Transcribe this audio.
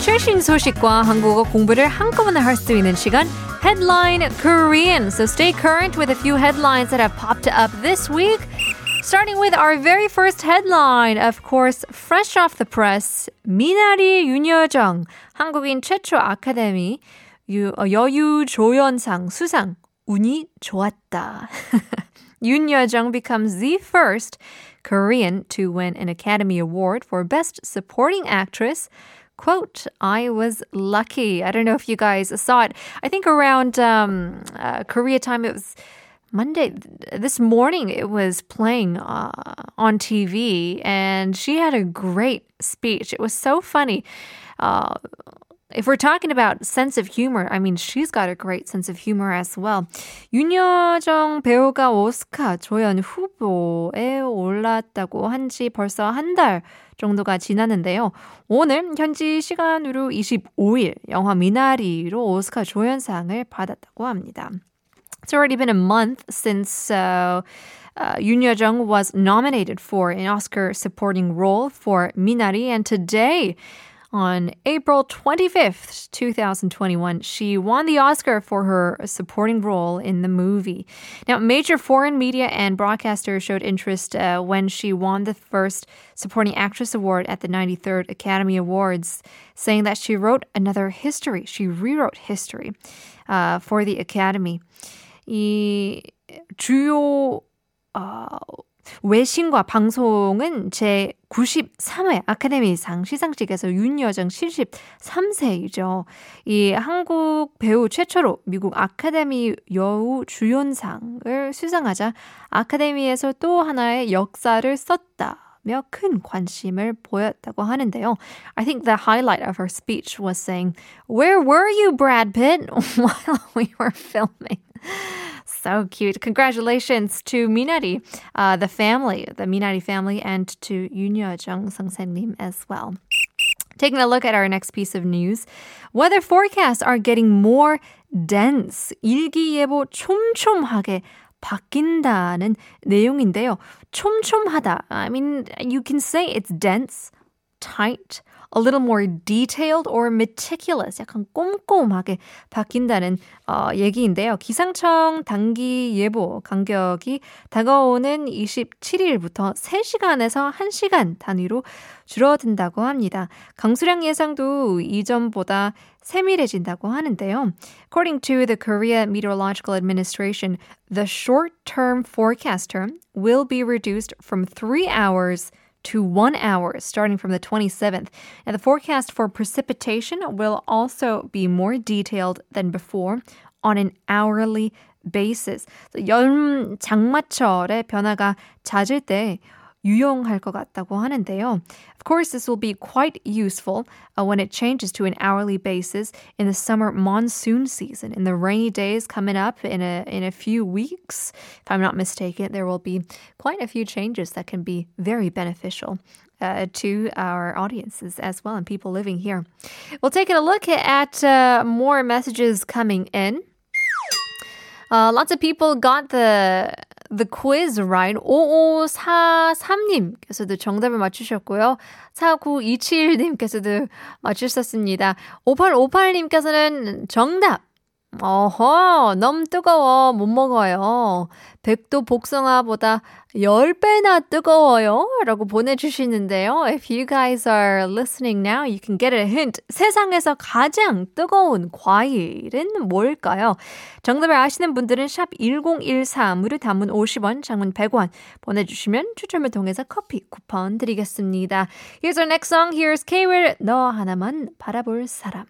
최신 소식과 한국어 공부를 한꺼번에 할 수 있는 시간 Headline Korean. So stay current with a few headlines that have popped up this week. Starting with our very first headline, of course, fresh off the press, Minari 윤여정, 한국인 최초 아카데미 여우 조연상 수상 운이 좋았다. 윤여정 becomes the first Korean to win an Academy Award for Best Supporting Actress Quote, I was lucky. I don't know if you guys saw it. I think around um, uh, Korea time, it was Monday. This morning, it was playing uh, on TV, and she had a great speech. It was so funny. Uh, if we're talking about sense of humor, I mean, she's got a great sense of humor as well. 윤여정 배우가 오스카 조연 후보에 올랐다고 한 지 벌써 한 달 정도가 지났는데요. 오늘 현지 시간으로 25일 영화 미나리로 오스카 조연상을 받았다고 합니다. It's already been a month since uh, uh, Yoon Yo-jung was nominated for an Oscar supporting role for Minari, and today on April 25th, 2021, she won the Oscar for her supporting role in the movie. Now, major foreign media and broadcasters showed interest uh, when she won the first Supporting Actress Award at the 93rd Academy Awards, saying that she wrote another history. She rewrote history uh, for the Academy. 이 주요 어, 외신과 방송은 제 93회 아카데미상 시상식에서 윤여정 73세이죠. 이 한국 배우 최초로 미국 아카데미 여우 주연상을 수상하자 아카데미에서 또 하나의 역사를 썼다. 큰 관심을 보였다고 하는데요. I think the highlight of her speech was saying, Where were you, Brad Pitt, while we were filming? So cute. Congratulations to Minari, uh, the family, the Minari family, and to Yoon Yo-jung Sung as well. Taking a look at our next piece of news, weather forecasts are getting more dense. 일기예보 촘촘하게 바뀐다는 내용인데요. 촘촘하다. I mean, you can say it's dense tight, a little more detailed or meticulous, 약간 꼼꼼하게 바뀐다는 어, 얘기인데요. 기상청 단기 예보 간격이 다가오는 27일부터 3시간에서 1시간 단위로 줄어든다고 합니다. 강수량 예상도 이전보다 세밀해진다고 하는데요. According to the Korea Meteorological Administration, the short-term forecast term will be reduced from 3 hours to one hour starting from the 27th. And the forecast for precipitation will also be more detailed than before on an hourly basis. 여름 장마철의 변화가 잦을 때 유용할 것 같다고 하는데요. Of course, this will be quite useful uh, when it changes to an hourly basis in the summer monsoon season. In the rainy days coming up in a in a few weeks, if I'm not mistaken, there will be quite a few changes that can be very beneficial. Uh, to our audiences as well and people living here. We'll take a look at uh, more messages coming in. Uh, lots of people got the the quiz right. 5543님께서도 정답을 맞추셨고요. 4927님께서도 맞추셨습니다. 5858님께서는 정답 어허, 너무 뜨거워. 못 먹어요. 백도 복숭아보다 10배나 뜨거워요. 라고 보내주시는데요. If you guys are listening now, you can get a hint. 세상에서 가장 뜨거운 과일은 뭘까요? 정답을 아시는 분들은 샵 1013으로 단문 50원, 장문 100원 보내주시면 추첨을 통해서 커피 쿠폰 드리겠습니다. Here's our next song. Here's K-Will, 너 하나만 바라볼 사람.